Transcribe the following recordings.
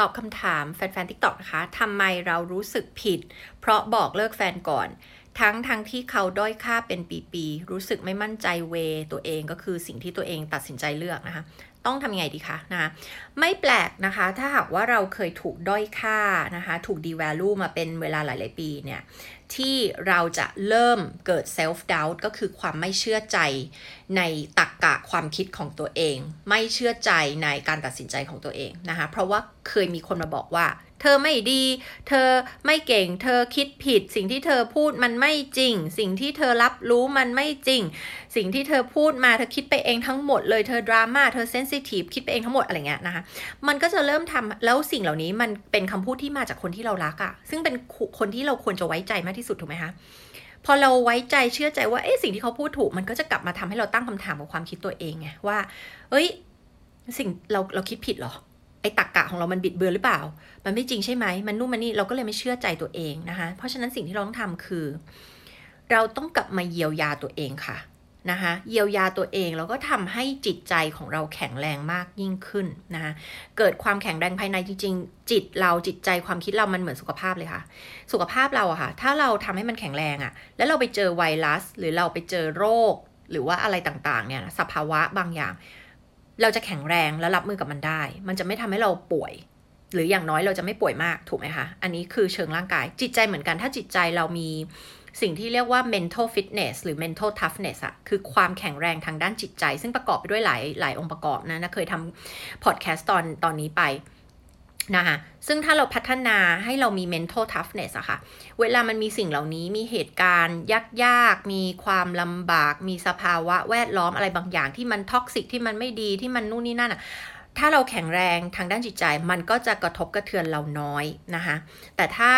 ตอบคำถามแฟนๆทิกตอกนะคะทำไมเรารู้สึกผิด เพราะบอกเลิกแฟนก่อน ทั้งทั้งที่เขาด้อยค่าเป็นปีๆ รู้สึกไม่มั่นใจเวตัวเองก็คือสิ่งที่ตัวเองตัดสินใจเลือกนะคะ ต้องทำยังไงดีคะนะคะไม่แปลกนะคะ ถ้าหากว่าเราเคยถูกด้อยค่านะคะ ถูก devalue มาเป็นเวลาหลาย ๆ ปีเนี่ย ที่เราจะเริ่มเกิด self doubt ก็คือความไม่เชื่อใจในตรกกะความคิดของตัวเอง ไม่เชื่อใจในการตัดสินใจของตัวเองนะคะ เพราะว่าเคยมีคนมาบอกว่า เธอไม่ดี เธอไม่เก่ง เธอคิดผิด สิ่งที่เธอพูดมันไม่จริง สิ่งที่เธอรับรู้มันไม่จริง สิ่งที่เธอพูดมาเธอคิดไปเองทั้งหมดเลย เธอดราม่า เธอเซนซิทีฟคิดไปเองทั้งหมดอะไรเงี้ยนะคะ มันก็จะเริ่มทำแล้วสิ่งเหล่านี้มันเป็นคำพูดที่มาจากคนที่เรารักอะซึ่งเป็นคนที่เราควรจะไว้ใจมากที่สุดถูกไหมคะพอเราไว้ใจเชื่อใจว่าเอ๊ะสิ่งที่เขาพูดถูกมันก็จะกลับมาทำให้เราตั้งคำถามกับความคิดตัวเองไงว่า เอ้ย สิ่งเราเราคิดผิดเหรอ ไอ้ตักกะของเรามันบิดเบือนหรือเปล่า มันไม่จริงใช่ไหม มันนู่นมันนี่เราก็เลยไม่เชื่อใจตัวเองนะคะ เพราะฉะนั้นสิ่งที่เราต้องทำคือ เราต้องกลับมาเยียวยาตัวเองค่ะนะคะเยียวยาตัวเองแล้วก็ทำให้จิตใจของเราแข็งแรงมากยิ่งขึ้นนะคะเกิดความแข็งแรงภายในจริงๆ จิตเราจิตใจความคิดเรามันเหมือนสุขภาพเลยค่ะ สุขภาพเราอะค่ะ ถ้าเราทำให้มันแข็งแรงอะแล้วเราไปเจอไวรัส หรือเราไปเจอโรค หรือว่าอะไรต่างๆเนี่ยสภาวะบางอย่าง เราจะแข็งแรงและรับมือกับมันได้ มันจะไม่ทำให้เราป่วย หรืออย่างน้อยเราจะไม่ป่วยมากถูกไหมคะ อันนี้คือเชิงร่างกาย จิตใจเหมือนกัน ถ้าจิตใจเรามีสิ่งที่เรียกว่า mental fitness หรือ mental toughness อะคือความแข็งแรงทางด้านจิตใจ ซึ่งประกอบไปด้วยหลายหลายองค์ประกอบนะนะเคยทำ podcast ตอนตอนนี้ไป นะคะซึ่งถ้าเราพัฒนาให้เรามี mental toughness อะค่ะ เวลามันมีสิ่งเหล่านี้มีเหตุการณ์ ยากๆ มีความลำบาก มีสภาวะแวดล้อมอะไรบางอย่างที่มัน toxic ที่มันไม่ดีที่มันนู่นนี่นั่นอะถ้าเราแข็งแรงทางด้านจิตใจ มันก็จะกระทบกระเทือนเราน้อยนะคะแต่ถ้า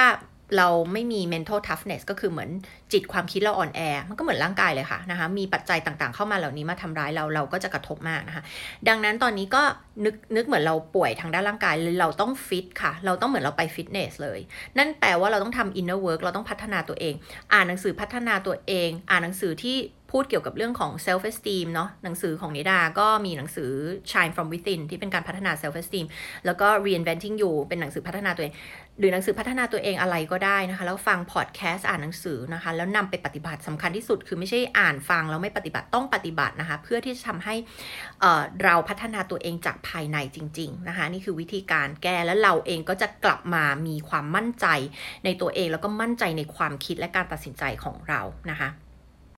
เราไม่มี mental toughness ก็คือเหมือนจิตความคิดเราอ่อนแอ มันก็เหมือนร่างกายเลยค่ะนะคะ มีปัจจัยต่างๆเข้ามาเหล่านี้มาทำร้ายเรา เราก็จะกระทบมากนะคะ ดังนั้นตอนนี้ก็นึกนึกเหมือนเราป่วยทางด้านร่างกาย เราต้องฟิตค่ะ เราต้องเหมือนเราไปฟิตเนสเลย นั่นแปลว่าเราต้องทำ inner work เราต้องพัฒนาตัวเอง อ่านหนังสือพัฒนาตัวเอง อ่านหนังสือที่ พูดเกี่ยวกับเรื่องของ self esteem เนาะหนังสือของนิดาก็มีหนังสือ shine from within ที่เป็นการพัฒนา self esteem แล้วก็ reinventing you เป็นหนังสือพัฒนาตัวเอง หรือหนังสือพัฒนาตัวเองอะไรก็ได้นะคะ แล้วฟังพอดแคสต์อ่านหนังสือนะคะ แล้วนำไปปฏิบัติสำคัญที่สุด คือไม่ใช่อ่านฟังแล้วไม่ปฏิบัติต้องปฏิบัตินะคะ เพื่อที่จะทำให้เราพัฒนาตัวเองจากภายในจริง ๆ นะคะ นี่คือวิธีการแก้แล้วเราเองก็จะกลับมามีความมั่นใจในตัวเองแล้วก็มั่นใจในความคิดและการตัดสินใจของเรานะคะ